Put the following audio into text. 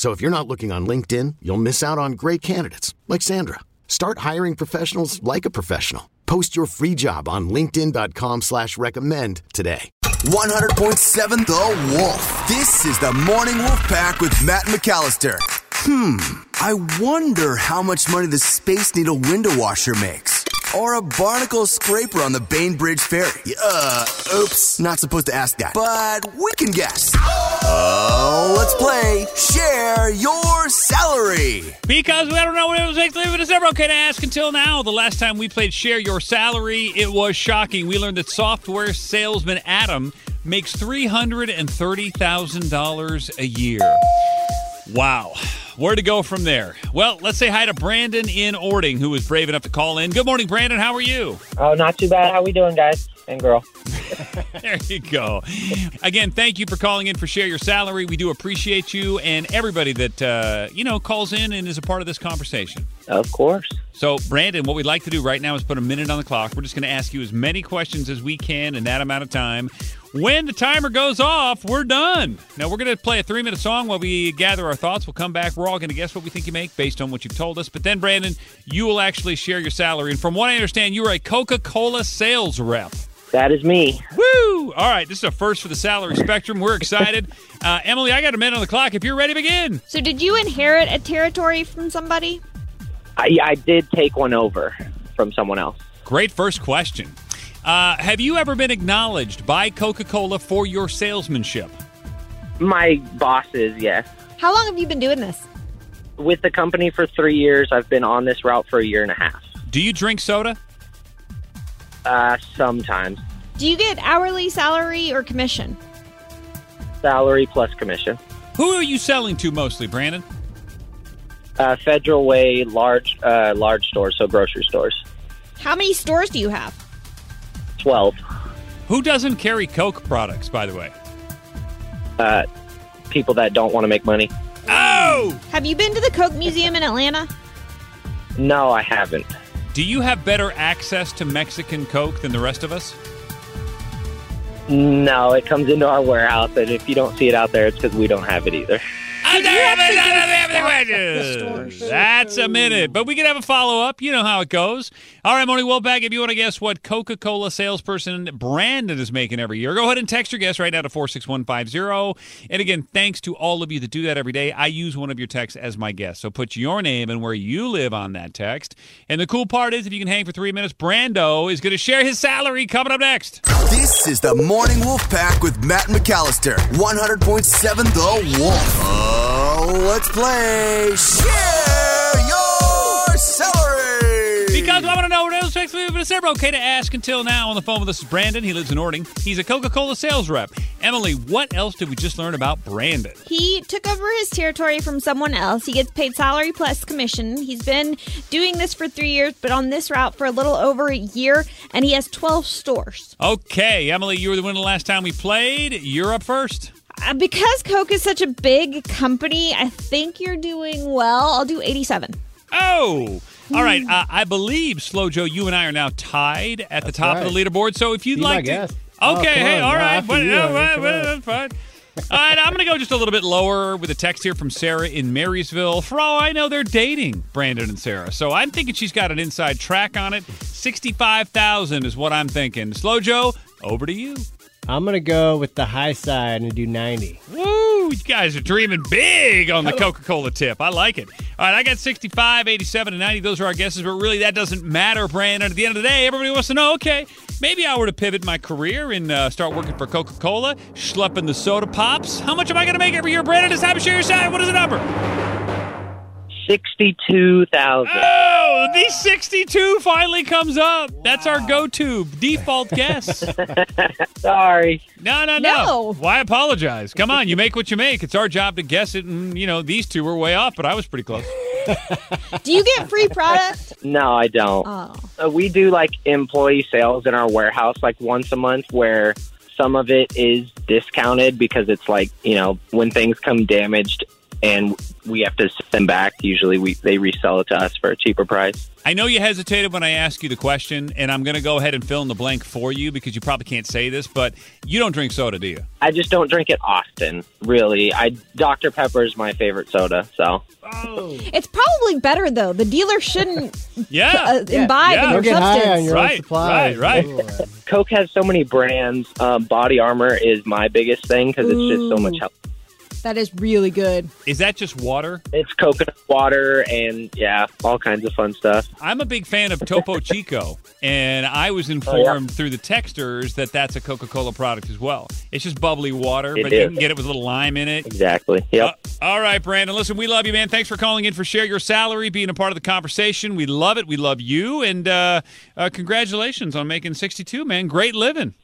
So if you're not looking on LinkedIn, you'll miss out on great candidates like Sandra. Start hiring professionals like a professional. Post your free job on LinkedIn.com slash recommend today. 100.7 The Wolf. This is the Morning Wolf Pack with Matt McAllister. Hmm, I wonder how much money the Space Needle window washer makes. Or a barnacle scraper on the Bainbridge Ferry. Uh, oops, not supposed to ask that. But we can guess. Oh, let's play Share Your Salary. Because we don't know what it was like to live in December. Okay to ask until now. The last time we played Share Your Salary, it was shocking. We learned that software salesman Adam makes $330,000 a year. Wow. Where to go from there? Well, let's say hi to Brandon in Orting, who was brave enough to call in. Good morning, Brandon. How are you? Oh, not too bad. How we doing, guys and girl? There you go. Again, thank you for calling in for Share Your Salary. We do appreciate you and everybody that, uh, you know, calls in and is a part of this conversation. Of course. So, Brandon, what we'd like to do right now is put a minute on the clock. We're just going to ask you as many questions as we can in that amount of time. When the timer goes off, we're done. Now, we're going to play a three minute song while we gather our thoughts. We'll come back. We're all going to guess what we think you make based on what you've told us. But then, Brandon, you will actually share your salary. And from what I understand, you are a Coca Cola sales rep. That is me. Woo! All right, this is a first for the salary spectrum. We're excited. Uh, Emily, I got a minute on the clock. If you're ready, begin. So, did you inherit a territory from somebody? I, I did take one over from someone else. Great first question. Uh, have you ever been acknowledged by Coca Cola for your salesmanship? My bosses, yes. How long have you been doing this? With the company for three years, I've been on this route for a year and a half. Do you drink soda? Uh, sometimes. Do you get hourly salary or commission? Salary plus commission. Who are you selling to mostly, Brandon? Uh, Federal Way, large, uh, large stores, so grocery stores. How many stores do you have? 12. Who doesn't carry Coke products, by the way? Uh, people that don't want to make money. Oh! Have you been to the Coke Museum in Atlanta? No, I haven't. Do you have better access to Mexican Coke than the rest of us? No, it comes into our warehouse, and if you don't see it out there, it's because we don't have it either. That's a minute, but we can have a follow up. You know how it goes. All right, Morning Wolfpack, if you want to guess what Coca Cola salesperson Brandon is making every year, go ahead and text your guess right now to 46150. And again, thanks to all of you that do that every day. I use one of your texts as my guess. So put your name and where you live on that text. And the cool part is, if you can hang for three minutes, Brando is going to share his salary coming up next. This is the Morning Wolf Pack with Matt McAllister. 100.7 The Wolf. Oh, let's play Share Your Salary. Because I want to know what else takes me, but it's never okay to ask until now. On the phone with us is Brandon. He lives in Orting. He's a Coca Cola sales rep. Emily, what else did we just learn about Brandon? He took over his territory from someone else. He gets paid salary plus commission. He's been doing this for three years, but on this route for a little over a year, and he has 12 stores. Okay, Emily, you were the winner the last time we played. You're up first. Uh, because Coke is such a big company, I think you're doing well. I'll do 87. Oh, all right. Uh, I believe Slow Joe, you and I are now tied at the top of the leaderboard. So if you'd Be like to, guest. okay, Oh, hey, on. all No, well, you, no, I mean, well, come well, on. that's fine. All right, I'm going to go just a little bit lower with a text here from Sarah in Marysville. For all I know, they're dating Brandon and Sarah. So I'm thinking she's got an inside track on it. 65,000 is what I'm thinking. Slow Joe, over to you. I'm gonna go with the high side and do 90. Woo! You guys are dreaming big on the Coca Cola tip. I like it. All right, I got 65, 87, and 90. Those are our guesses, but really that doesn't matter, Brandon. At the end of the day, everybody wants to know, okay, maybe I were to pivot my career and uh, start working for Coca-Cola, schlepping the soda pops. How much am I going to make every year, Brandon? It's time to share your side. What is the number? Sixty-two thousand. Oh, the 62 finally comes up. That's our go-to default guess. Sorry. No, no, no. No. Why apologize? Come on, you make what you make. It's our job to guess it, and you know these two were way off, but I was pretty close. Do you get free product? No, I don't. Oh. Uh, we do like employee sales in our warehouse like once a month where some of it is discounted because it's like, you know, when things come damaged and we have to send them back, usually we they resell it to us for a cheaper price. I know you hesitated when I asked you the question, and I'm going to go ahead and fill in the blank for you because you probably can't say this, but you don't drink soda, do you? I just don't drink it often, really. I Dr Pepper is my favorite soda, so It's probably better though. The dealer shouldn't Yeah. uh, imbibe yeah. in Don't your high on substance. your Right, own supply. right, right. Coke has so many brands. Um, Body Armor is my biggest thing because it's just so much help. That is really good. Is that just water? It's coconut water and yeah, all kinds of fun stuff. I'm a big fan of Topo Chico, and I was Oh, informed through the texters that that's a Coca Cola product as well. It's just bubbly water, It but you can get it with a little lime in it. Exactly. Yep. Uh, all right, Brandon. Listen, we love you, man. Thanks for calling in for Share Your Salary, being a part of the conversation. We love it. We love you. And uh, uh, congratulations on making 62, man. Great living.